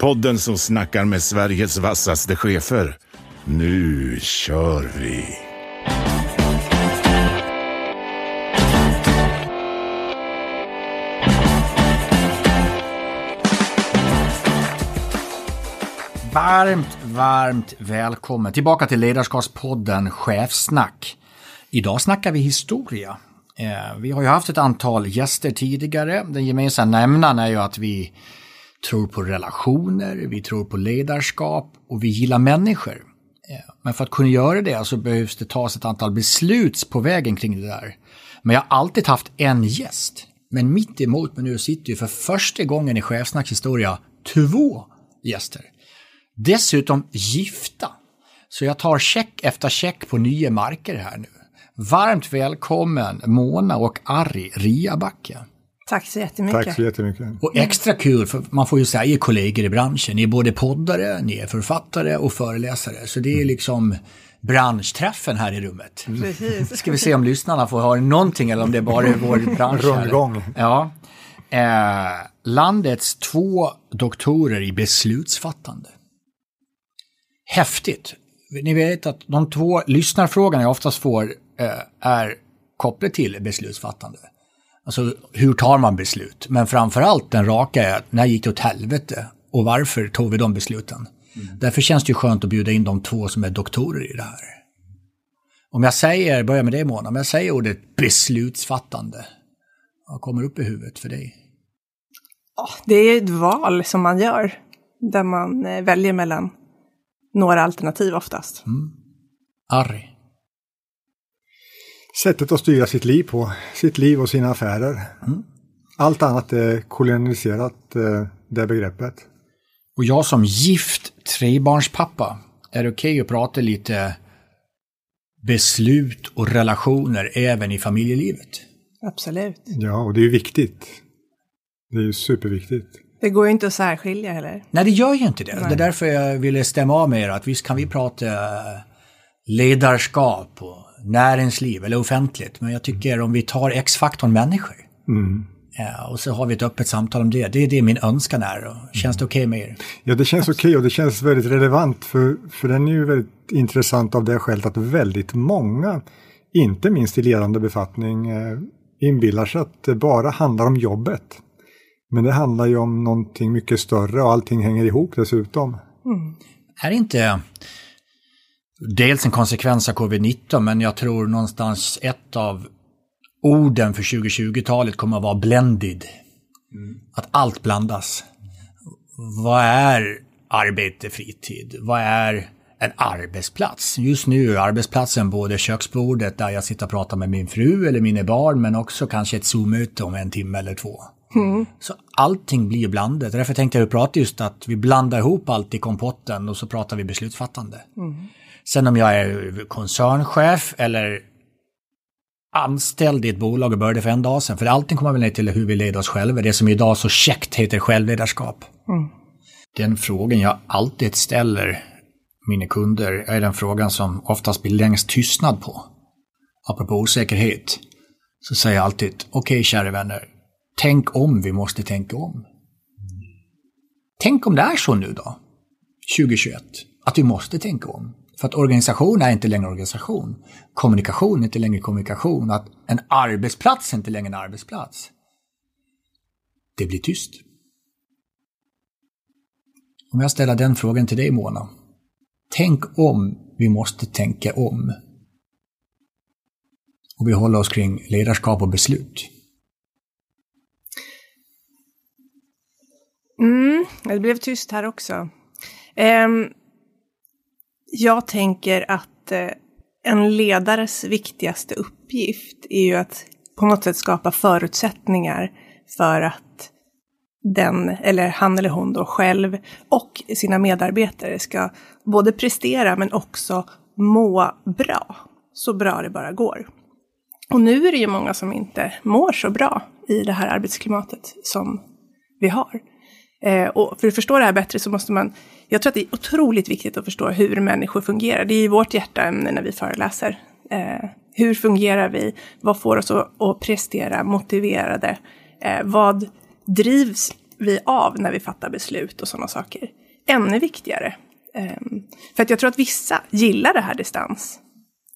Podden som snackar med Sveriges vassaste chefer. Nu kör vi! Varmt, varmt välkommen tillbaka till Ledarskapspodden Chefsnack. Idag snackar vi historia. Eh, vi har ju haft ett antal gäster tidigare. Den gemensamma nämnaren är ju att vi tror på relationer, vi tror på ledarskap och vi gillar människor. Eh, men för att kunna göra det så behövs det tas ett antal beslut på vägen kring det där. Men jag har alltid haft en gäst. Men mitt emot mig nu sitter ju för första gången i Chefsnacks historia två gäster. Dessutom gifta. Så jag tar check efter check på nya marker här nu. Varmt välkommen Mona och Ari Riabacke. Tack så jättemycket. Tack så jättemycket. Och extra kul, för man får ju säga kollegor i branschen. Ni är både poddare, ni är författare och föreläsare. Så det är liksom branschträffen här i rummet. Precis. Ska vi se om lyssnarna får höra någonting eller om det bara är vår bransch. Rundgång. Ja. Eh, landets två doktorer i beslutsfattande. Häftigt. Ni vet att de två lyssnarfrågorna jag oftast får eh, är kopplade till beslutsfattande. Alltså hur tar man beslut? Men framförallt den raka är när gick det åt helvete? Och varför tog vi de besluten? Därför känns det ju skönt att bjuda in de två som är doktorer i det här. Om jag säger, börja med det Mona, om jag säger ordet beslutsfattande, vad kommer upp i huvudet för dig? Ja, Det är ett val som man gör, där man eh, väljer mellan några alternativ oftast. Arri. Sättet att styra sitt liv på, sitt liv och sina affärer. Allt annat är koloniserat, eh, det begreppet. Och jag som gift trebarnspappa, är det okej att prata lite beslut och relationer även i familjelivet? Absolut. Ja, och det är ju viktigt. Det är ju superviktigt. Det går ju inte att särskilja heller. Nej, det gör ju inte det. Det är därför jag ville stämma av med er att visst kan vi prata ledarskap och näringsliv eller offentligt. Men jag tycker om vi tar X-faktorn människor. Ja, och så har vi ett öppet samtal om det. Det är det min önskan är. Känns det okej med er? Ja, det känns okej och det känns väldigt relevant för, för den är ju väldigt intressant av det skälet att väldigt många, inte minst i ledande befattning, eh, inbillar sig att det bara handlar om jobbet. Men det handlar ju om någonting mycket större och allting hänger ihop dessutom. Är inte dels en konsekvens av covid-19, men jag tror någonstans ett av orden för 2020-talet kommer att vara blended. Att allt blandas. Vad är arbete, fritid? Vad är en arbetsplats? Just nu är arbetsplatsen både köksbordet där jag sitter och pratar med min fru eller mina barn, men också kanske ett Zoom-möte om en timme eller två. Så allting blir blandat. Därför tänkte jag prata just att vi blandar ihop allt i kompotten och så pratar vi beslutsfattande. Sen om jag är koncernchef eller anställd i ett bolag och började för en dag sedan. För allting kommer väl ner till hur vi leder oss själva. Det som idag så käckt heter självledarskap. Den frågan jag alltid ställer mina kunder är den frågan som oftast blir längst tystnad på. Apropå osäkerhet. Så säger jag alltid, okej kära vänner, tänk om vi måste tänka om. Tänk om det är så nu då, 2021, att vi måste tänka om. För att organisation är inte längre organisation. Kommunikation är inte längre kommunikation. Att en arbetsplats är inte längre en arbetsplats. Det blir tyst. Om jag ställer den frågan till dig Mona. Tänk om vi måste tänka om. Och vi håller oss kring ledarskap och beslut. Mm, det blev tyst här också. Um, jag tänker att eh, en ledares viktigaste uppgift är ju att på något sätt skapa förutsättningar för att den, eller han eller hon då själv och sina medarbetare ska både prestera men också må bra. Så bra det bara går. Och nu är det ju många som inte mår så bra i det här arbetsklimatet som vi har. Eh, och för att förstå det här bättre så måste man, jag tror att det är otroligt viktigt att förstå hur människor fungerar. Det är ju vårt hjärtaämne när vi föreläser. Eh, hur fungerar vi? Vad får oss att, att prestera motiverade? Eh, vad drivs vi av när vi fattar beslut och sådana saker? Ännu viktigare. Eh, för att jag tror att vissa gillar det här distans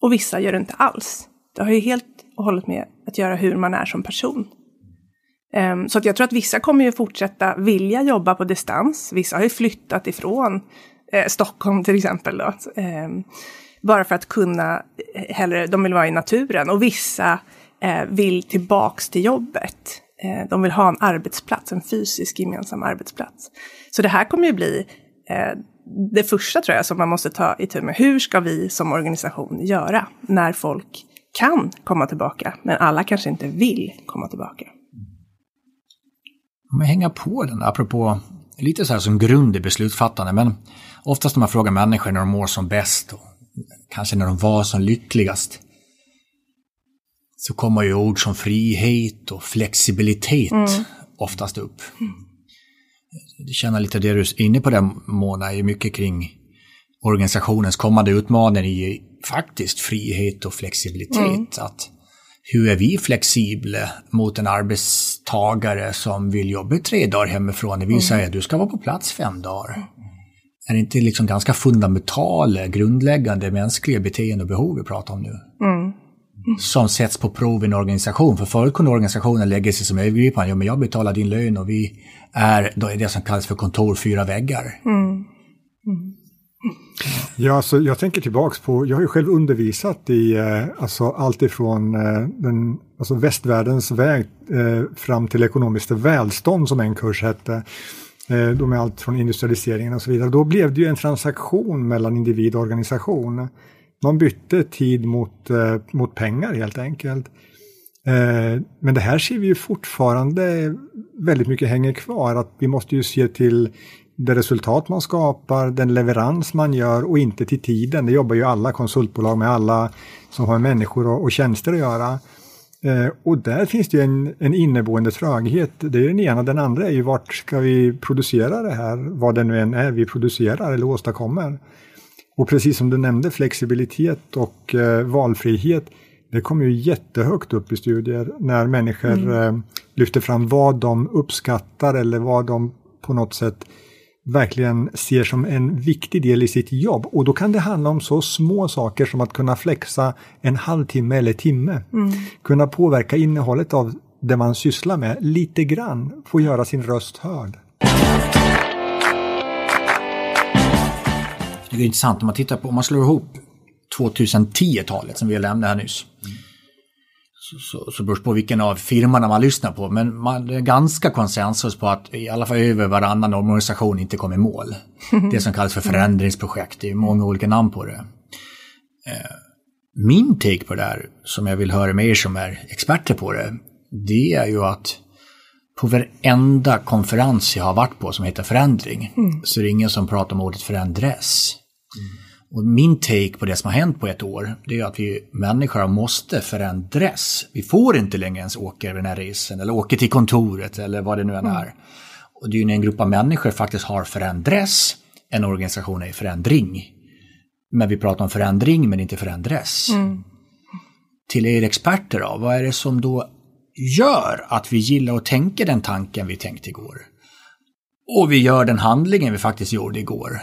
och vissa gör det inte alls. Det har ju helt och hållet med att göra hur man är som person. Ehm, så att jag tror att vissa kommer ju fortsätta vilja jobba på distans. Vissa har ju flyttat ifrån eh, Stockholm till exempel. Då. Ehm, bara för att kunna, eh, hellre, de vill vara i naturen. Och vissa eh, vill tillbaks till jobbet. Ehm, de vill ha en arbetsplats, en fysisk gemensam arbetsplats. Så det här kommer ju bli det första tror jag som man måste ta i tur med. Hur ska vi som organisation göra när folk kan komma tillbaka, men alla kanske inte vill komma tillbaka? Om jag hänga på den, apropå lite så här som grund i beslutsfattande, men oftast när man frågar människor när de mår som bäst, och kanske när de var som lyckligast, så kommer ju ord som frihet och flexibilitet mm. oftast upp. Jag känner lite det du är inne på där Mona, är mycket kring organisationens kommande utmaning i faktiskt frihet och flexibilitet. Mm. Att hur är vi flexibla mot en arbetstagare som vill jobba tre dagar hemifrån? Det vill mm. säga att du ska vara på plats fem dagar. Är det inte liksom ganska fundamentala, grundläggande mänskliga beteenden och behov vi pratar om nu? Mm. Som sätts på prov i en organisation. För förut kunde organisationen lägga sig som övergripande. Ja, men jag betalar din lön och vi är det som kallas för kontor fyra väggar. Mm. Mm. Ja, alltså, jag tänker tillbaks på, jag har ju själv undervisat i eh, alltså, allt ifrån eh, den, alltså, västvärldens väg eh, fram till ekonomiskt välstånd som en kurs hette. Eh, då med allt från industrialiseringen och så vidare. Då blev det ju en transaktion mellan individ och organisation. Man bytte tid mot, eh, mot pengar helt enkelt. Eh, men det här ser vi ju fortfarande väldigt mycket hänger kvar. Att vi måste ju se till det resultat man skapar, den leverans man gör och inte till tiden. Det jobbar ju alla konsultbolag med, alla som har människor och, och tjänster att göra. Eh, och där finns det ju en, en inneboende tröghet. Det är den ena. Den andra är ju vart ska vi producera det här? Vad det nu än är vi producerar eller åstadkommer. Och precis som du nämnde, flexibilitet och eh, valfrihet. Det kommer ju jättehögt upp i studier när människor mm. eh, lyfter fram vad de uppskattar eller vad de på något sätt verkligen ser som en viktig del i sitt jobb. Och då kan det handla om så små saker som att kunna flexa en halvtimme eller timme. Mm. Kunna påverka innehållet av det man sysslar med lite grann, få göra sin röst hörd. Det är intressant om man tittar på, om man slår ihop 2010-talet som vi lämnade här nyss. Mm så, så beror det på vilken av firmorna man lyssnar på. Men man är ganska konsensus på att i alla fall över varannan organisation inte kommer i mål. Det som kallas för förändringsprojekt, det är många olika namn på det. Eh, min take på det här, som jag vill höra med er som är experter på det, det är ju att på varenda konferens jag har varit på som heter förändring, mm. så är det ingen som pratar om ordet förändras. Mm. Och min take på det som har hänt på ett år, det är att vi människor måste förändras. Vi får inte längre ens åka över den här resan eller åka till kontoret eller vad det nu än är. Mm. Och det är ju när en grupp av människor faktiskt har förändrats, en organisation är i förändring. Men vi pratar om förändring men inte förändras. Mm. Till er experter då, vad är det som då gör att vi gillar att tänka den tanken vi tänkte igår? Och vi gör den handlingen vi faktiskt gjorde igår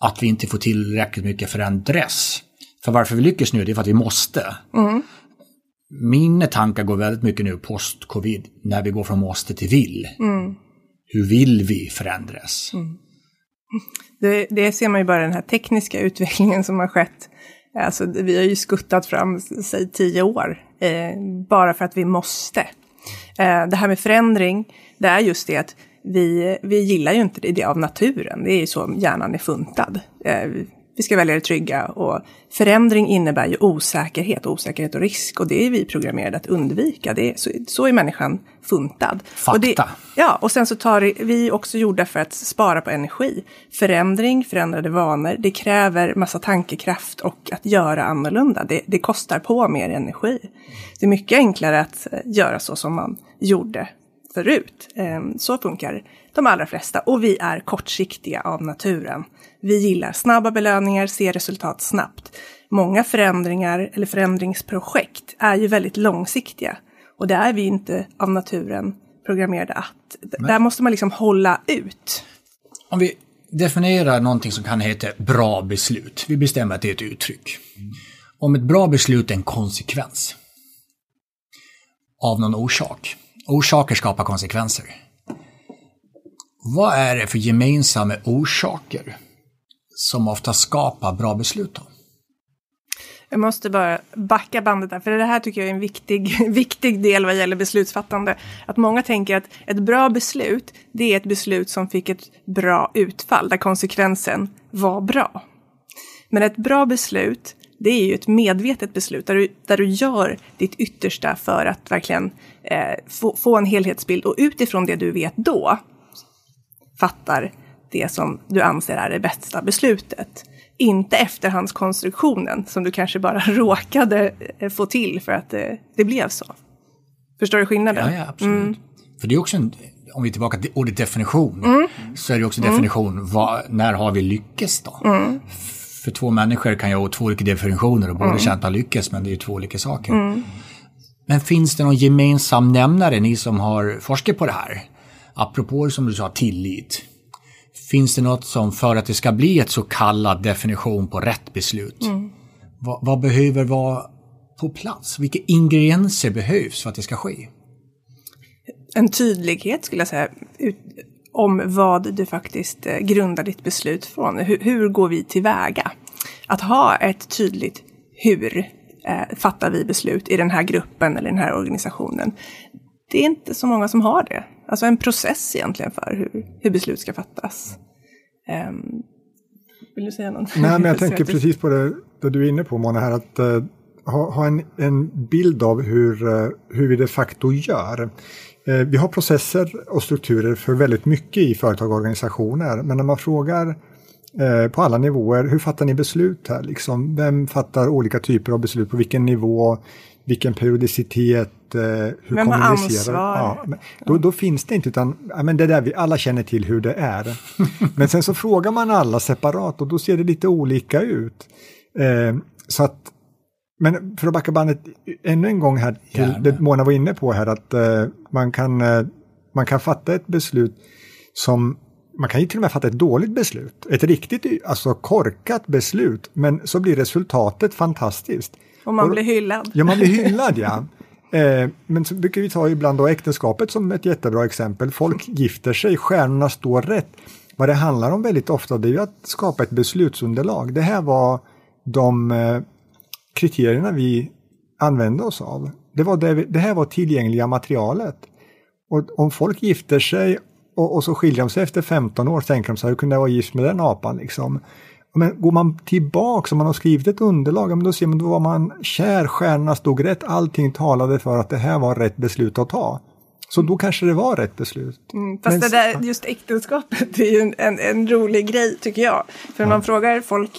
att vi inte får tillräckligt mycket för en dress. För varför vi lyckas nu, det är för att vi måste. Mm. Mina tankar går väldigt mycket nu post-covid, när vi går från måste till vill. Mm. Hur vill vi förändras? Mm. Det, det, ser man ju bara den här tekniska utvecklingen som har skett. Alltså, vi har ju skuttat fram, säg tio år, eh, bara för att vi måste. Eh, det här med förändring, det är just det att vi, vi gillar ju inte det, det av naturen. Det är ju så hjärnan är funtad. Eh, vi ska välja det trygga och förändring innebär ju osäkerhet, osäkerhet och risk och det är vi programmerade att undvika. Det är, så, så är människan funtad. Fakta. Och det, ja, och sen så tar vi också gjorda för att spara på energi. Förändring, förändrade vanor, det kräver massa tankekraft och att göra annorlunda. Det, det kostar på mer energi. Det är mycket enklare att eh, göra så som man gjorde förut. Ehm, så funkar de allra flesta och vi är kortsiktiga av naturen. Vi gillar snabba belöningar, ser resultat snabbt. Många förändringar eller förändringsprojekt är ju väldigt långsiktiga och det är vi inte av naturen programmerade att. Men. Där måste man liksom hålla ut. Om vi definierar någonting som kan heta bra beslut. Vi bestämmer att det är ett uttryck. Om ett bra beslut är en konsekvens av någon orsak. Orsaker skapar konsekvenser. Vad är det för gemensamma orsaker som ofta skapar bra beslut? Då? Jag måste bara backa bandet där, för det här tycker jag är en viktig, viktig del vad gäller beslutsfattande. Att många tänker att ett bra beslut, det är ett beslut som fick ett bra utfall, där konsekvensen var bra. Men ett bra beslut, det är ju ett medvetet beslut där du, där du gör ditt yttersta för att verkligen eh, få, få en helhetsbild och utifrån det du vet då fattar det som du anser är det bästa beslutet. Inte efterhandskonstruktionen som du kanske bara råkade eh, få till för att det, det blev så. Förstår du skillnaden? Ja, ja absolut. Mm. För det är också en, om vi är tillbaka till ordet definition, mm. så är det också definition, mm. vad, när har vi lyckats då? För två människor kan ju ha två olika definitioner och båda mm. känna att lyckas, men det är ju två olika saker. Mm. Men finns det någon gemensam nämnare, ni som har forskat på det här? Apropå som du sa, tillit. Finns det något som för att det ska bli ett så kallad definition på rätt beslut? Mm. Vad, vad, behöver vara på plats? Vilka ingredienser behövs för att det ska ske? En tydlighet skulle jag säga ut, om vad du faktiskt eh, grundar ditt beslut från. Hur, hur går vi tillväga? Att ha ett tydligt hur eh, fattar vi beslut i den här gruppen eller den här organisationen. Det är inte så många som har det. Alltså en process egentligen för hur, hur beslut ska fattas. Um, vill du säga något? Nej, men jag tänker precis på det, det, du är inne på Mona, här att uh, ha, ha en, en, bild av hur, uh, hur vi de facto gör. Uh, vi har processer och strukturer för väldigt mycket i företag och organisationer, men när man frågar på alla nivåer, hur fattar ni beslut här? Liksom, vem fattar olika typer av beslut på vilken nivå? vilken periodicitet, eh, hur Vem ansvar? Ja, då, då, finns det inte, utan ja, men det där vi alla känner till hur det är. men sen så frågar man alla separat och då ser det lite olika ut. Eh, så att, men för att backa bandet ännu en gång här till Gärna. det Mona var inne på här, att eh, man, kan, eh, man kan fatta ett beslut som man kan ju till och med fatta ett dåligt beslut, ett riktigt alltså korkat beslut, men så blir resultatet fantastiskt. Och man blir hyllad. Ja, man blir hyllad ja. Eh, men så brukar vi ta ibland då äktenskapet som ett jättebra exempel. Folk gifter sig, stjärnorna står rätt. Vad det handlar om väldigt ofta det är ju att skapa ett beslutsunderlag. Det här var de eh, kriterierna vi använde oss av. Det, var det, det här var tillgängliga materialet. Och om folk gifter sig och, och så skiljer de sig efter 15 år tänker de så här, hur kunde jag vara gift med den apan liksom? Men går man tillbaka och man har skrivit ett underlag, då ser man då var man kär, stjärnorna stod rätt, allting talade för att det här var rätt beslut att ta. Så då kanske det var rätt beslut. Mm, fast Men, det där, just äktenskapet är ju en, en, en, rolig grej tycker jag. För ja. man frågar folk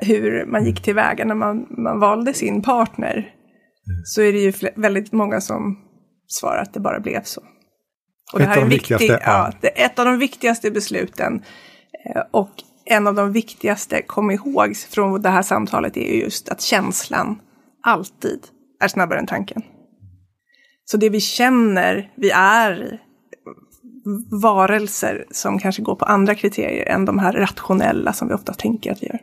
hur man gick tillväga när man, man valde sin partner. Mm. Så är det ju väldigt många som svarar att det bara blev så. Och det ett här är viktig, ja, det är ett av de viktigaste besluten. Eh, och en av de viktigaste kom ihåg från det här samtalet är just att känslan alltid är snabbare än tanken. Så det vi känner, vi är varelser som kanske går på andra kriterier än de här rationella som vi ofta tänker att vi gör.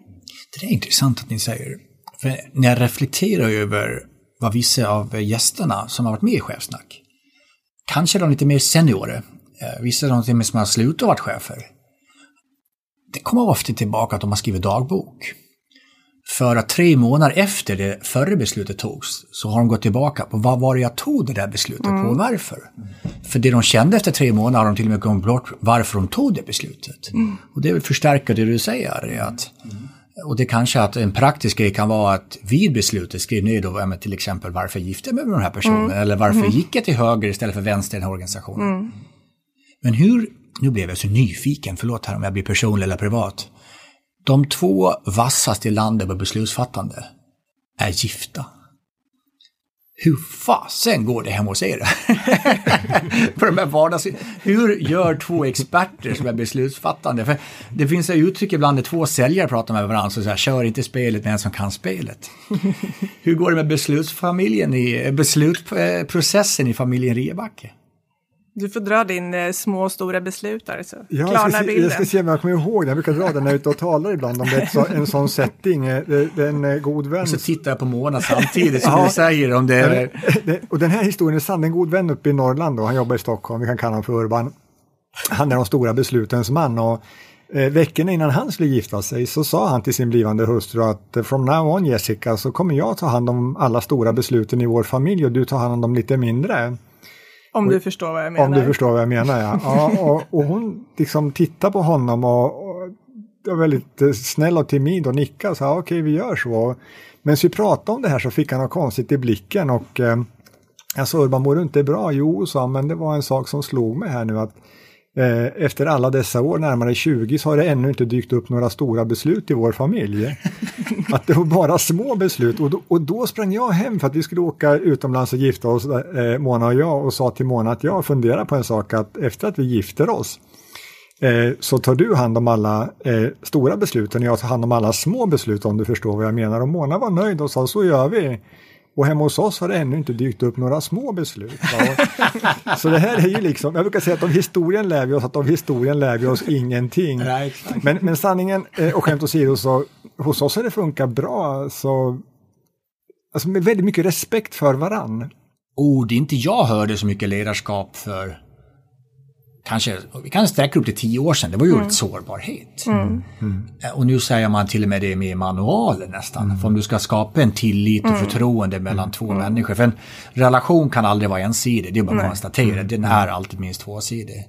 Det är intressant att ni säger. För när jag reflekterar över vad vissa av gästerna som har varit med i Chefsnack, kanske de lite mer seniora, eh, vissa de till och med som har slutat vara chefer, det kommer ofta tillbaka att de har skrivit dagbok. För att tre månader efter det förra beslutet togs så har de gått tillbaka på vad var det jag tog det där beslutet mm. på och varför. Mm. För det de kände efter tre månader har de till och med kommit bort varför de tog det beslutet. Mm. Och det vill förstärka det du säger, att Och det kanske att en praktisk grej kan vara att vid beslutet skriv ner då ja, till exempel varför gifte jag mig med den här personen Mm. eller varför gick jag till höger istället för vänster i den här organisationen. Mm. Men hur, nu blev jag så nyfiken, förlåt här om jag blir personlig eller privat. De två vassaste i landet på beslutsfattande är gifta. Hur fasen går det hemma hos er? På de här vardags... Hur gör två experter som är beslutsfattande? För det finns ett uttryck ibland när två säljare pratar med varandra, så säger kör inte spelet med en som kan spelet. Hur går det med beslutsfamiljen i, beslutsprocessen i familjen Riebacke? Du får dra din eh, små och stora beslut där så Ja, jag, ska se, bilden. jag ska se om jag kommer ihåg det. Jag brukar dra den när jag är ute och talar ibland om det är så, en sån setting. Eh, Det, det är en eh, god vän. Och så tittar jag på Mona samtidigt som Ja. du säger om det är... Det- Och den här historien är sann. En god vän uppe i Norrland då, han jobbar i Stockholm, vi kan kalla honom för Urban. Han är de stora beslutens man och eh, veckorna innan han skulle gifta sig så sa han till sin blivande hustru att eh, from now on Jessica så kommer jag ta hand om alla stora besluten i vår familj och du tar hand om de lite mindre. Om du förstår vad jag menar. Om du förstår vad jag menar ja. ja och, och hon liksom tittar på honom och, och var väldigt eh, snäll och timid och nickade och sa okej vi gör så. Men vi pratade om det här så fick han något konstigt i blicken och eh, jag sa Urban mår du inte bra? Jo, sa men det var en sak som slog mig här nu att efter alla dessa år, närmare 20, så har det ännu inte dykt upp några stora beslut i vår familj. att det var bara små beslut och då, och då sprang jag hem för att vi skulle åka utomlands och gifta oss, eh, Mona och jag, och sa till Mona att jag funderar på en sak att efter att vi gifter oss eh, så tar du hand om alla eh, stora besluten och jag tar hand om alla små beslut om du förstår vad jag menar. Och Mona var nöjd och sa så gör vi. Och hemma hos oss har det ännu inte dykt upp några små beslut. Så det här är ju liksom, jag brukar säga att av historien lär vi oss att av historien lär vi oss ingenting. Nej. Men, men sanningen, eh, och skämt åsido, så hos oss har det funkat bra. Så, alltså med väldigt mycket respekt för varann. ord inte jag hörde så mycket ledarskap för kanske, vi kan sträcka upp till tio år sedan, det var ju ordet sårbarhet. Eh, Och nu säger man till och med det med manualen nästan. För om du ska skapa en tillit och förtroende mellan två människor. För en relation kan aldrig vara ensidig, det är bara att konstatera. Den är alltid minst tvåsidig.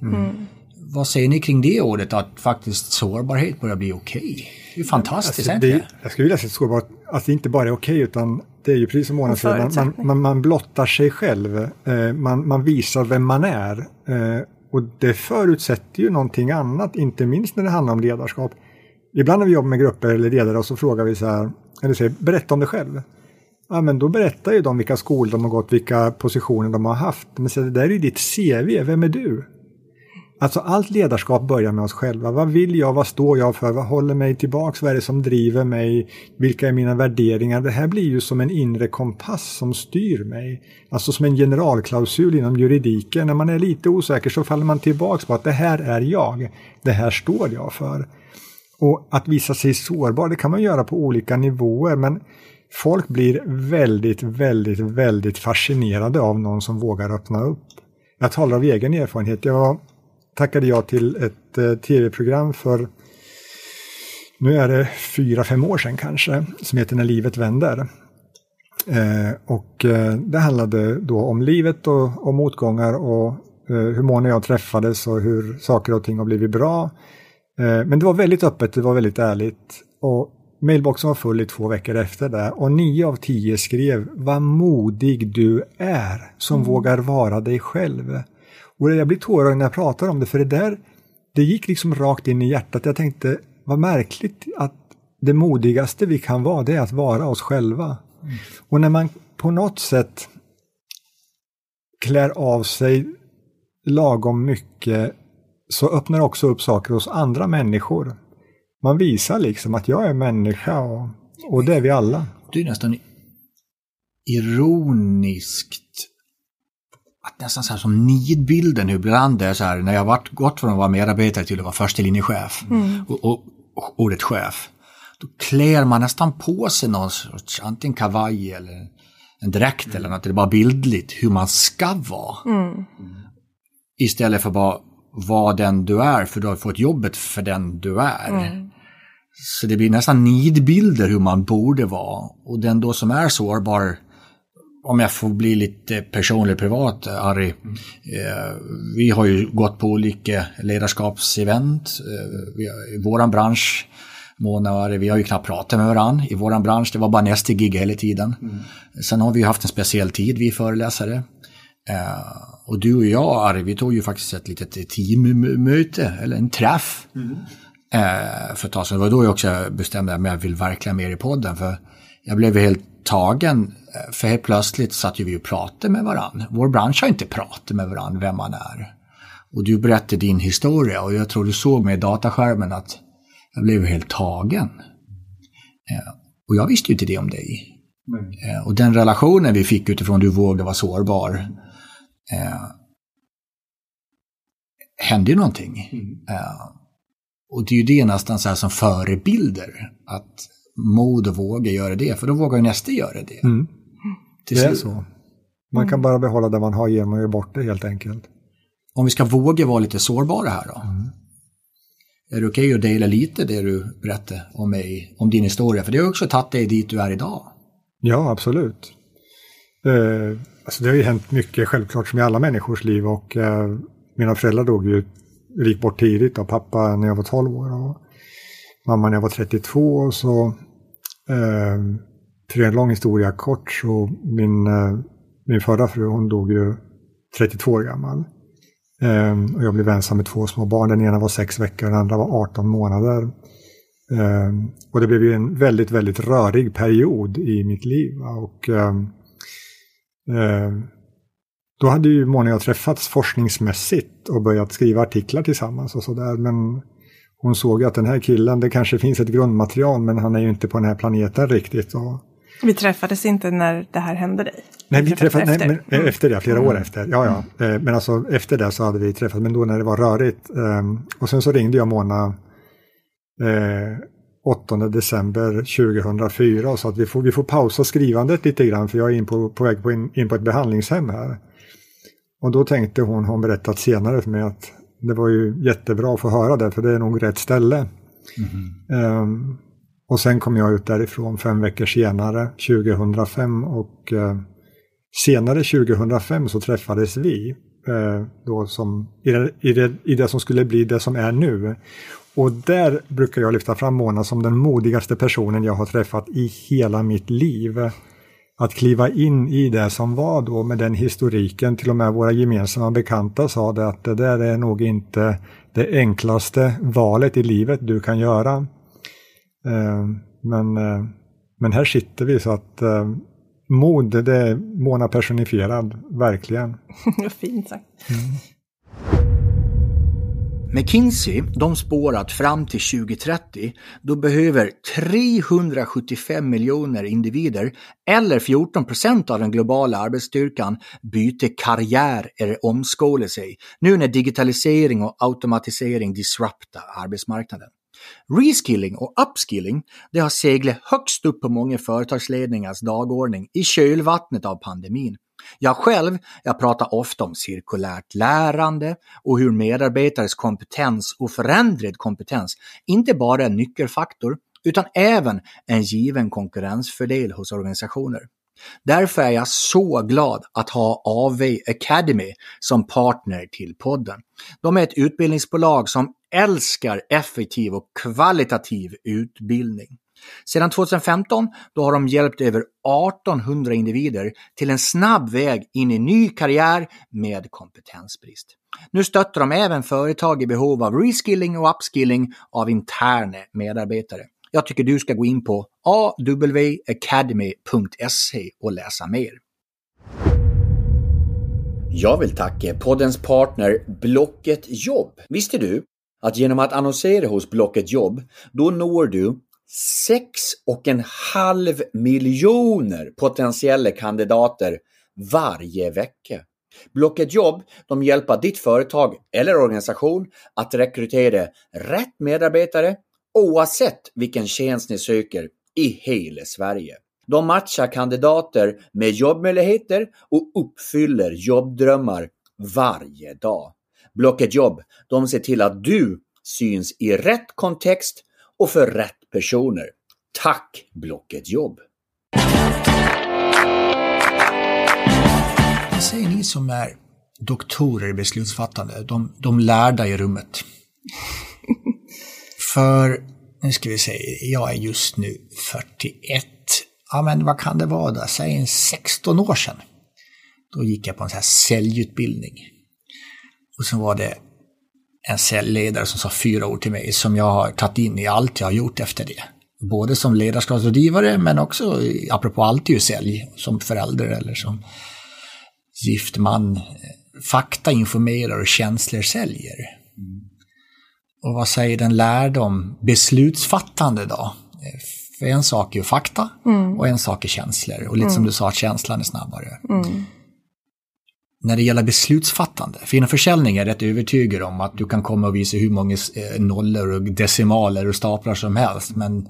Vad säger ni kring det ordet, att faktiskt sårbarhet börjar bli okej? Det är ju fantastiskt, Alltså, det, jag. skulle vilja säga sårbart, att det inte bara är okej utan det är ju precis som Mona säger, man, man, man blottar sig själv, eh, man, man visar vem man är. Eh, och det förutsätter ju någonting annat, inte minst när det handlar om ledarskap. Ibland när vi jobbar med grupper eller ledare och så frågar vi så här, eller säger berätta om dig själv. Ja men då berättar ju de vilka skolor de har gått, vilka positioner de har haft. Men så, det där är ju ditt CV, vem är du? Alltså allt ledarskap börjar med oss själva. Vad vill jag? Vad står jag för? Vad håller mig tillbaks? Vad är det som driver mig? Vilka är mina värderingar? Det här blir ju som en inre kompass som styr mig. Alltså som en generalklausul inom juridiken. När man är lite osäker så faller man tillbaks på att det här är jag. Det här står jag för. Och att visa sig sårbar, det kan man göra på olika nivåer. Men folk blir väldigt, väldigt, väldigt fascinerade av någon som vågar öppna upp. Jag talar av egen erfarenhet. Jag var tackade jag till ett eh, tv-program för, nu är det fyra, fem år sedan kanske, som heter När livet vänder. Eh, och eh, det handlade då om livet och om motgångar och eh, hur och jag träffades och hur saker och ting har blivit bra. Eh, men det var väldigt öppet, det var väldigt ärligt. Och mailboxen var full i två veckor efter det och nio av tio skrev vad modig du är som vågar vara dig själv. Och jag blir tårögd när jag pratar om det, för det där, det gick liksom rakt in i hjärtat. Jag tänkte, vad märkligt att det modigaste vi kan vara, det är att vara oss själva. Och när man på något sätt klär av sig lagom mycket så öppnar också upp saker hos andra människor. Man visar liksom att jag är människa och, och det är vi alla. Det är nästan ironiskt att nästan så här som nidbilden ibland är så här när jag varit, gått från att vara medarbetare till att vara första linjechef och, och, och ordet chef. Då klär man nästan på sig någon sorts antingen kavaj eller en dräkt eller något, det är bara bildligt hur man ska vara. Istället för bara vara den du är, för du har fått jobbet för den du är. Så det blir nästan nidbilder hur man borde vara. Och den då som är sårbar, om jag får bli lite personlig privat, Ari. Eh, vi har ju gått på olika ledarskapsevent. Eh, I våran bransch Mona och Ari, vi har ju knappt pratat med varandra i våran bransch. Det var bara nästa gig hela tiden. Mm. Sen har vi haft en speciell tid, vi föreläsare. Uh, och du och jag, Ari, vi tog ju faktiskt ett litet teammöte, eller en träff. Mm. För ett tag sedan. Det var då jag också bestämde att jag vill verkligen mer i podden. För jag blev helt tagen, eh, för helt plötsligt satt ju vi och pratade med varandra. Vår bransch har inte pratat med varandra, vem man är. Och du berättade din historia och jag tror du såg mig i dataskärmen att jag blev helt tagen. Eh, och jag visste ju inte det om dig. Mm. Och den relationen vi fick utifrån du vågade vara sårbar eh, hände ju någonting. Mm. Eh, och det är ju det nästan så här som förebilder. Att mod och våga göra det, för då vågar ju nästa göra det. Mm. Det är så. Man kan bara behålla det man har genom att ge bort det helt enkelt. Om vi ska våga vara lite sårbara här då. Mm. Är det okej okay att dela lite det du berättade om mig, om din historia? För det har också tagit dig dit du är idag. Ja, absolut. Eh, alltså det har ju hänt mycket självklart som i alla människors liv och eh, mina föräldrar dog ju, gick bort tidigt och pappa när jag var 12 år och mamma när jag var 32 och så eh, för en lång historia kort så min, eh, min förra fru hon dog ju 32 år gammal. Eh, och jag blev ensam med två små barn. Den ena var sex veckor, den andra var 18 månader. Ehm, och det blev ju en väldigt, väldigt rörig period i mitt liv. Och, ehm, ehm, då hade ju Mona och jag träffats forskningsmässigt och börjat skriva artiklar tillsammans och sådär. Men hon såg att den här killen, det kanske finns ett grundmaterial men han är ju inte på den här planeten riktigt. Och, vi träffades inte när det här hände dig? Nej, vi träffades efter. Nej, men, efter det, flera mm. år efter. Ja, ja. Mm. Men alltså efter det så hade vi träffats, men då när det var rörigt. Ehm, och sen så ringde jag Mona eh, 8 december 2004 och sa att vi får, vi får pausa skrivandet lite grann för jag är in på, på väg på in, in på ett behandlingshem här. Och då tänkte hon, hon berättat senare för mig att det var ju jättebra att få höra det för det är nog rätt ställe. Mm. Um, och sen kom jag ut därifrån fem veckor senare, 2005 och eh, senare 2005 så träffades vi eh, då som, i, det, i, det, i det som skulle bli det som är nu. Och där brukar jag lyfta fram Mona som den modigaste personen jag har träffat i hela mitt liv. Att kliva in i det som var då med den historiken, till och med våra gemensamma bekanta sa det att det där är nog inte det enklaste valet i livet du kan göra. Eh, men, eh, men här sitter vi så att eh, mod, det är Mona personifierad, verkligen. Fint sagt. Mm. McKinsey de spår att fram till 2030 då behöver 375 miljoner individer eller 14 procent av den globala arbetsstyrkan byta karriär eller omskola sig nu när digitalisering och automatisering disruptar arbetsmarknaden. Reskilling och upskilling det har seglat högst upp på många företagsledningars dagordning i kölvattnet av pandemin. Jag själv, jag pratar ofta om cirkulärt lärande och hur medarbetares kompetens och förändrad kompetens inte bara är en nyckelfaktor utan även en given konkurrensfördel hos organisationer. Därför är jag så glad att ha AV Academy som partner till podden. De är ett utbildningsbolag som älskar effektiv och kvalitativ utbildning. Sedan 2015 då har de hjälpt över 1800 individer till en snabb väg in i ny karriär med kompetensbrist. Nu stöttar de även företag i behov av reskilling och upskilling av interna medarbetare. Jag tycker du ska gå in på awacademy.se och läsa mer. Jag vill tacka poddens partner Blocket Jobb. Visste du att genom att annonsera hos Blocket Jobb, då når du 6,5 miljoner potentiella kandidater varje vecka. Blocket Jobb de hjälper ditt företag eller organisation att rekrytera rätt medarbetare oavsett vilken tjänst ni söker i hela Sverige. De matchar kandidater med jobbmöjligheter och uppfyller jobbdrömmar varje dag. Blocket Jobb, de ser till att du syns i rätt kontext och för rätt personer. Tack Blocket Jobb! Vad säger ni som är doktorer i beslutsfattande, de, de lärda i rummet? För nu ska vi se, jag är just nu 41. Ja, men vad kan det vara då? Säg 16 år sedan. Då gick jag på en sån här säljutbildning. Och så var det en säljledare som sa fyra ord till mig som jag har tagit in i allt jag har gjort efter det. Både som ledarskapsrådgivare men också, apropå allt ju sälj, som förälder eller som gift man. Fakta informerar och känslor säljer. Och vad säger den lärde om beslutsfattande då? För en sak är ju fakta mm. och en sak är känslor. Och lite mm. som du sa, att känslan är snabbare. Mm. När det gäller beslutsfattande, för inom försäljning är jag rätt övertygad om att du kan komma och visa hur många eh, nollor och decimaler och staplar som helst. Men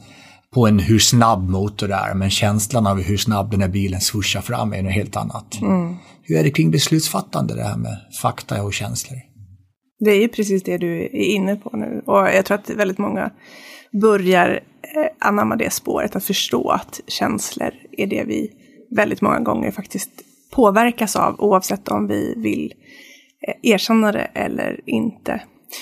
på en hur snabb motor det är, men känslan av hur snabb den här bilen swooshar fram är något helt annat. Mm. Hur är det kring beslutsfattande, det här med fakta och känslor? Det är ju precis det du är inne på nu. Och jag tror att väldigt många börjar eh, anamma det spåret, att förstå att känslor är det vi väldigt många gånger faktiskt påverkas av, oavsett om vi vill eh, erkänna det eller inte.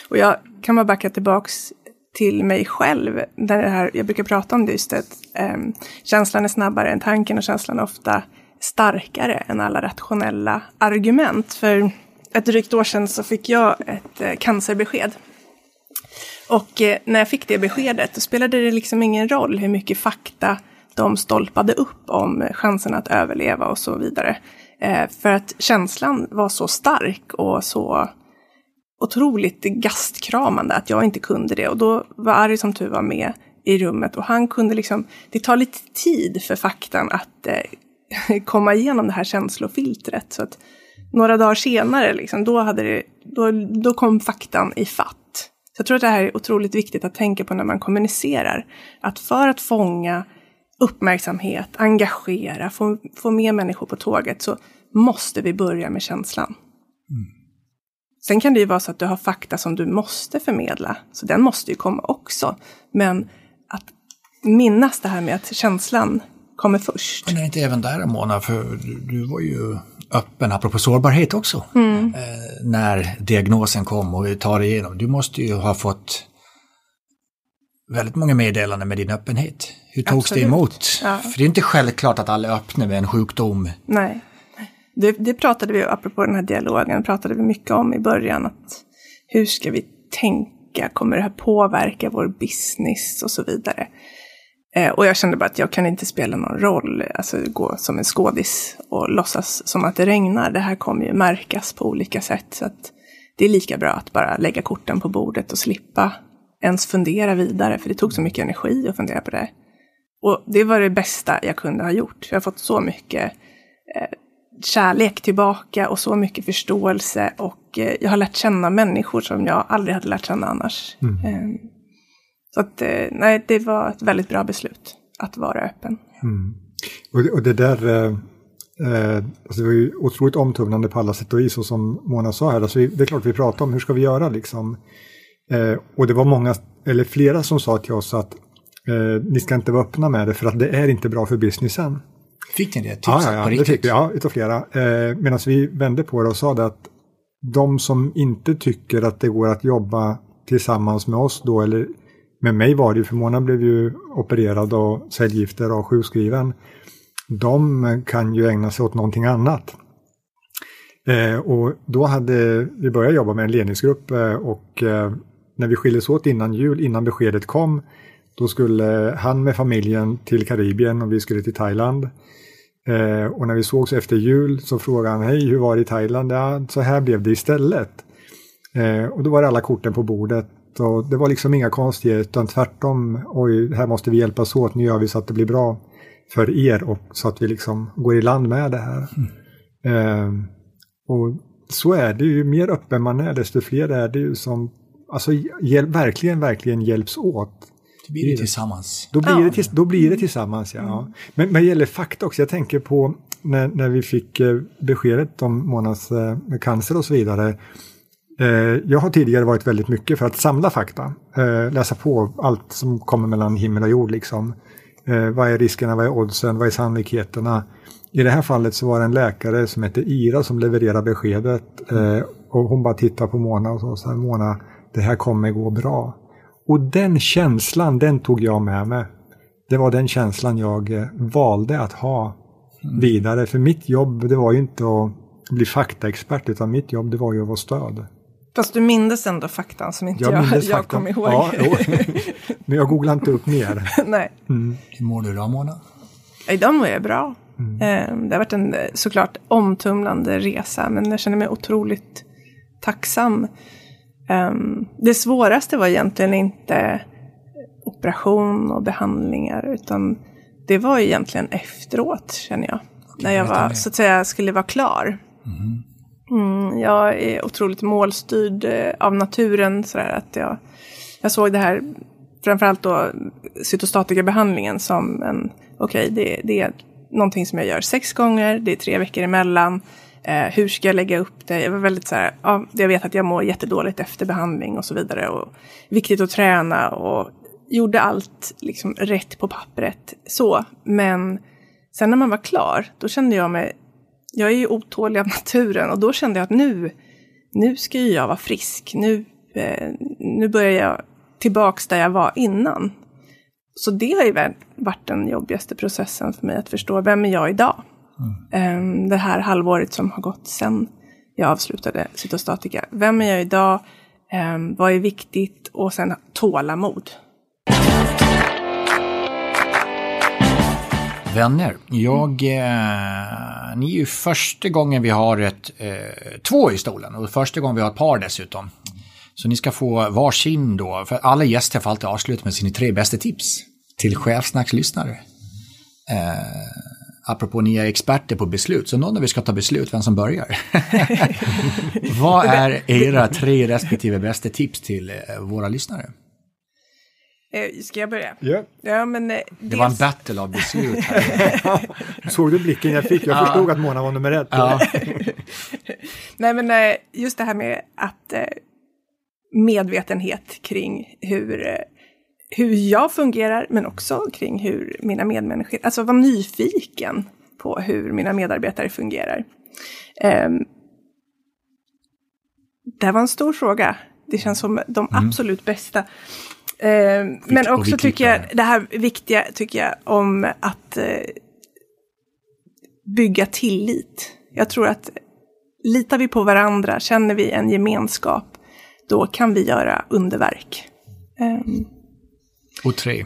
Och jag kan bara backa tillbaks till mig själv, där det här, jag brukar prata om det just att eh, känslan är snabbare än tanken och känslan är ofta starkare än alla rationella argument. För ett drygt år sedan så fick jag ett eh, cancerbesked. Och eh, när jag fick det beskedet, då spelade det liksom ingen roll hur mycket fakta de stolpade upp om chansen att överleva och så vidare. Eh, för att känslan var så stark och så otroligt gastkramande att jag inte kunde det. Och då var Ari som tur var med i rummet och han kunde liksom, det tar lite tid för faktan att eh, komma igenom det här känslofiltret. Så att några dagar senare, liksom, då, hade det, då, då kom faktan i fatt. Så jag tror att det här är otroligt viktigt att tänka på när man kommunicerar. Att för att fånga uppmärksamhet, engagera, få, få med människor på tåget så måste vi börja med känslan. Mm. Sen kan det ju vara så att du har fakta som du måste förmedla, så den måste ju komma också. Men att minnas det här med att känslan kommer först. Men är inte även där Mona, för du var ju öppen, apropå sårbarhet också, mm. eh, när diagnosen kom och vi tar igenom. Du måste ju ha fått väldigt många meddelanden med din öppenhet. Hur togs Absolut. det emot? Ja. För det är inte självklart att alla är öppna med en sjukdom. Nej. Det, det, pratade vi, apropå den här dialogen, pratade vi mycket om i början. att Hur ska vi tänka? Kommer det här påverka vår business och så vidare? Eh, och jag kände bara att jag kan inte spela någon roll, alltså gå som en skådis och låtsas som att det regnar. Det här kommer ju märkas på olika sätt. Så att det är lika bra att bara lägga korten på bordet och slippa ens fundera vidare, för det tog så mycket energi att fundera på det. Och det var det bästa jag kunde ha gjort. Jag har fått så mycket eh, kärlek tillbaka och så mycket förståelse och eh, jag har lärt känna människor som jag aldrig hade lärt känna annars. Mm. Eh, så att, eh, nej, det var ett väldigt bra beslut att vara öppen. Mm. Och, det, och, det, där, eh, eh, alltså det var ju otroligt omtumlande på alla sätt och vis och som Mona sa här, alltså det är klart vi pratar om hur ska vi göra liksom. Och det var många, eller flera som sa till oss att eh, ni ska inte vara öppna med det för att det är inte bra för businessen. Fick ni det tipset ja, ja, ja, på riktigt? Det fick vi, ja, utav flera. Eh, Medan vi vände på det och sa det att de som inte tycker att det går att jobba tillsammans med oss då, eller med mig var det ju, för Mona blev ju opererad och cellgifter och sjukskriven. De kan ju ägna sig åt någonting annat. Eh, och då hade vi börjat jobba med en ledningsgrupp eh, och eh, när vi skildes åt innan jul, innan beskedet kom, då skulle han med familjen till Karibien och vi skulle till Thailand. Eh, och när vi sågs efter jul så frågade han, hej hur var det i Thailand? Ja, så här blev det istället. Eh, och då var alla korten på bordet och det var liksom inga konstigheter utan tvärtom, oj, här måste vi hjälpas åt, nu gör vi så att det blir bra för er och så att vi liksom går i land med det här. Mm. Eh, och så är det ju, mer öppen man är desto fler är det ju som alltså, hjäl verkligen, verkligen hjälps åt. Då blir det tillsammans. Då blir, ja. det, till, då blir det tillsammans, ja. Mm. Men vad gäller fakta också, jag tänker på när, när vi fick eh, beskedet om Monas eh, cancer och så vidare. Eh, jag har tidigare varit väldigt mycket för att samla fakta, läsa på allt som kommer mellan himmel och jord. Liksom. Vad är riskerna, vad är oddsen, vad är sannolikheterna? I det här fallet så var det en läkare som hette Ira som levererade beskedet. och hon bara tittade på Mona och sa så här, Mona, det här kommer gå bra. Och den känslan, den tog jag med mig. Det var den känslan jag eh, valde att ha vidare. För mitt jobb, det var ju inte att bli faktaexpert, utan mitt jobb, det var ju att vara stöd. Fast du mindes ändå faktan som inte jag, jag, jag kom ihåg. Ja. Men jag googlade inte upp mer. Nej, Hur mår du idag Mona? idag mår jag bra. Eh, Det har varit en eh, såklart omtumlande resa, men jag känner mig otroligt tacksam. Ehm, Det svåraste var egentligen inte operation och behandlingar, utan det var egentligen efteråt, känner jag. När jag var, så att säga, skulle vara klar. Mm, jag är otroligt målstyrd eh, av naturen, sådär att jag, jag såg det här, framförallt då cytostatikabehandlingen som en, okej, det, det är någonting som jag gör sex gånger, det är tre veckor emellan, eh, hur ska jag lägga upp det? Jag var väldigt så här, ja, jag vet att jag mår jättedåligt efter behandling och så vidare, och viktigt att träna och gjorde allt liksom rätt på pappret, så, men sen när man var klar, då kände jag mig jag är ju otålig av naturen och då kände jag att nu, nu ska ju jag vara frisk. Nu, eh, nu börjar jag tillbaks där jag var innan. Så det har ju varit den jobbigaste processen för mig att förstå, vem är jag idag? Mm. det här halvåret som har gått sen jag avslutade cytostatika. Vem är jag idag? Ehm, vad är viktigt? Och sen tålamod. Vänner, jag, eh, ni är ju första gången vi har ett, eh, två i stolen och första gången vi har ett par dessutom. Så ni ska få varsin då, för alla gäster får alltid avsluta med sina tre bästa tips till chefsnackslyssnare. Eh, apropå ni är experter på beslut, så någon av er ska ta beslut vem som börjar. Vad är era tre respektive bästa tips till eh, våra lyssnare? Eh, ska jag börja? Ja. Ja, men, eh, Det var en battle av beslut. Såg du blicken jag fick? Jag förstod att Mona var nummer ett. Ja. Nej, men just det här med att medvetenhet kring hur, hur jag fungerar, men också kring hur mina medmänniskor, alltså vara nyfiken på hur mina medarbetare fungerar. Ehm, det var en stor fråga. Det känns som de absolut bästa. Ehm, men också tycker jag, det här viktiga tycker jag om att eh, bygga tillit. Jag tror att litar vi på varandra, känner vi en gemenskap, då kan vi göra underverk. Ehm, Och tre.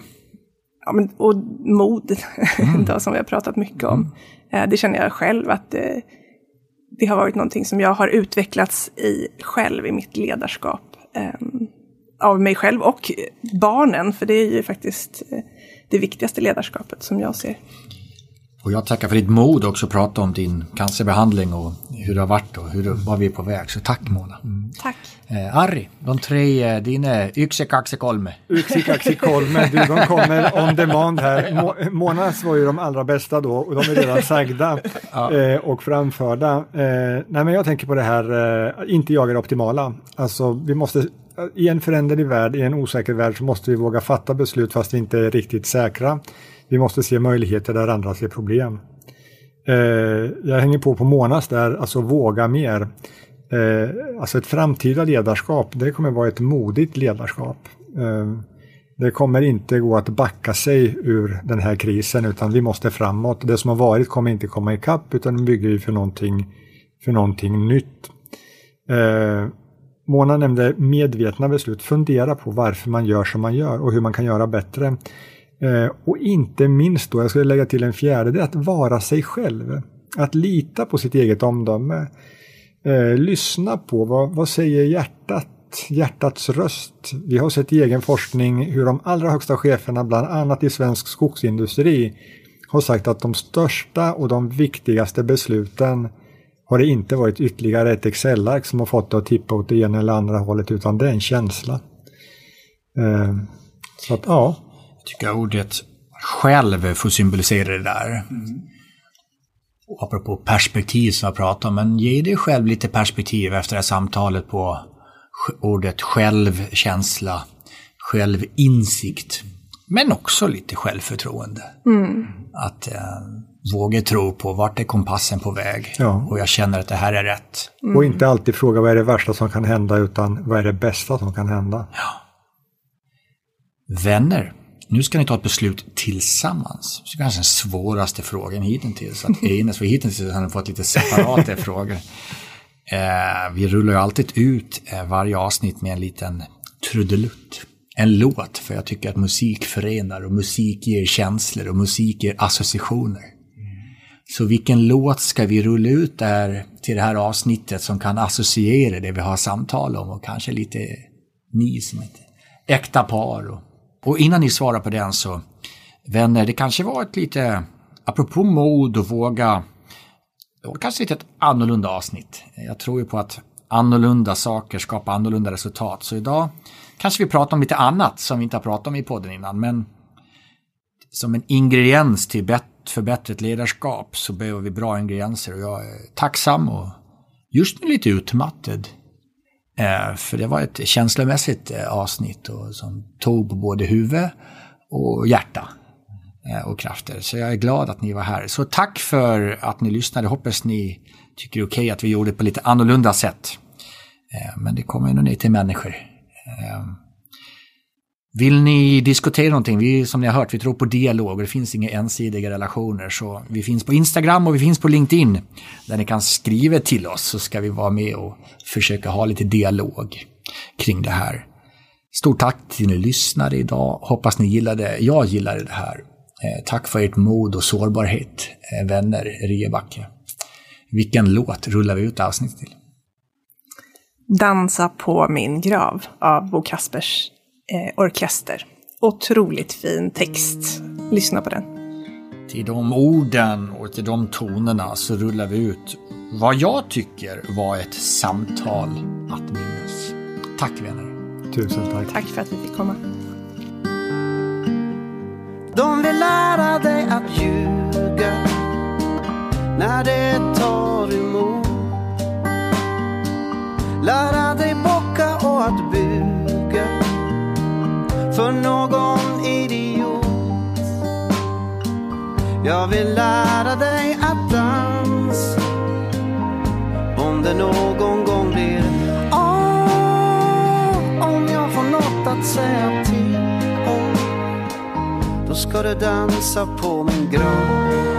ja, men, och mod, då, som vi har pratat mycket om. Eh, det känner jag själv att eh, det har varit någonting som jag har utvecklats i själv i mitt ledarskap. ehm, av mig själv och barnen, för det är ju faktiskt det viktigaste ledarskapet som jag ser. Och jag tackar för ditt mod också att prata om din cancerbehandling och hur det har varit och hur, var vi är på väg. Så tack Mona. Tack. Eh, Harry, de tre, eh, dina yxe, kaxe, kolme. Uxikaxi Kolme, du, de kommer on demand här. Må, Månads var ju de allra bästa då och de är redan sagda eh, och framförda. Eh, nej men jag tänker på det här, eh, inte jaga det optimala. Alltså vi måste, i en föränderlig värld, i en osäker värld så måste vi våga fatta beslut fast vi inte är riktigt säkra. Vi måste se möjligheter där andra ser problem. Eh, jag hänger på på Månas där, alltså våga mer. Eh, alltså ett framtida ledarskap, det kommer vara ett modigt ledarskap. Eh, det kommer inte gå att backa sig ur den här krisen utan vi måste framåt. Det som har varit kommer inte komma ikapp utan det bygger vi för någonting, för någonting nytt. Eh, Mona nämnde medvetna beslut. Fundera på varför man gör som man gör och hur man kan göra bättre. Eh, och inte minst då, jag skulle lägga till en fjärde, det är att vara sig själv. Att lita på sitt eget omdöme. Eh, lyssna på vad, vad säger hjärtat? Hjärtats röst. Vi har sett i egen forskning hur de allra högsta cheferna, bland annat i svensk skogsindustri, har sagt att de största och de viktigaste besluten har det inte varit ytterligare ett Excel-ark som har fått det att tippa åt det ena eller andra hållet, utan det är en känsla. Eh, så att ja, Jag tycker ordet själv får symbolisera det där. Mm apropå perspektiv som jag pratade om, men ge dig själv lite perspektiv efter det här samtalet på ordet självkänsla, självinsikt, men också lite självförtroende. Att eh, våga tro på vart är kompassen på väg Ja. och jag känner att det här är rätt. och inte alltid fråga vad är det värsta som kan hända, utan vad är det bästa som kan hända. Vänner, nu ska ni ta ett beslut tillsammans. Det är kanske den svåraste frågan hittills att enas, för hittills har ni fått lite separata frågor. Eh, vi rullar ju alltid ut eh, varje avsnitt med en liten trudelutt. En låt, för jag tycker att musik förenar och musik ger känslor och musik ger associationer. Så vilken låt ska vi rulla ut där till det här avsnittet som kan associera det vi har samtal om och kanske lite ni som ett äkta par. Och, och innan ni svarar på den så, vänner, det kanske var ett lite, apropå mod och våga, det var kanske lite ett annorlunda avsnitt. Jag tror ju på att annorlunda saker skapar annorlunda resultat. Så idag kanske vi pratar om lite annat som vi inte har pratat om i podden innan, men som en ingrediens till förbättrat ledarskap så behöver vi bra ingredienser och jag är tacksam och just nu lite utmattad. Eh, för det var ett känslomässigt eh, avsnitt och som tog på både huvud och hjärta eh, och krafter. Så jag är glad att ni var här. Så tack för att ni lyssnade. Hoppas ni tycker det är okej okay att vi gjorde det på lite annorlunda sätt. Men det kommer nog ner till människor. Vill ni diskutera någonting? Vi, som ni har hört, vi tror på dialog och det finns inga ensidiga relationer. Så vi finns på Instagram och vi finns på LinkedIn där ni kan skriva till oss så ska vi vara med och försöka ha lite dialog kring det här. Stort tack till er lyssnare idag. Hoppas ni gillade, jag gillade det här. Eh, tack för ert mod och sårbarhet, eh, vänner Riebacke. Vilken låt rullar vi ut avsnittet till? Dansa på min grav av Bo Kaspers eh, orkester. Otroligt fin text. Lyssna på den. Till de orden och till de tonerna så rullar vi ut vad jag tycker var ett samtal att minnas. Tack vänner. Tusen tack. Tack för att vi fick komma. De vill lära dig att ljuga när det tar emot. Lära dig bocka och att buga för någon idiot. Jag vill lära dig att dansa om det någon gång blir oh, om jag får något att säga till om då ska du dansa på min grav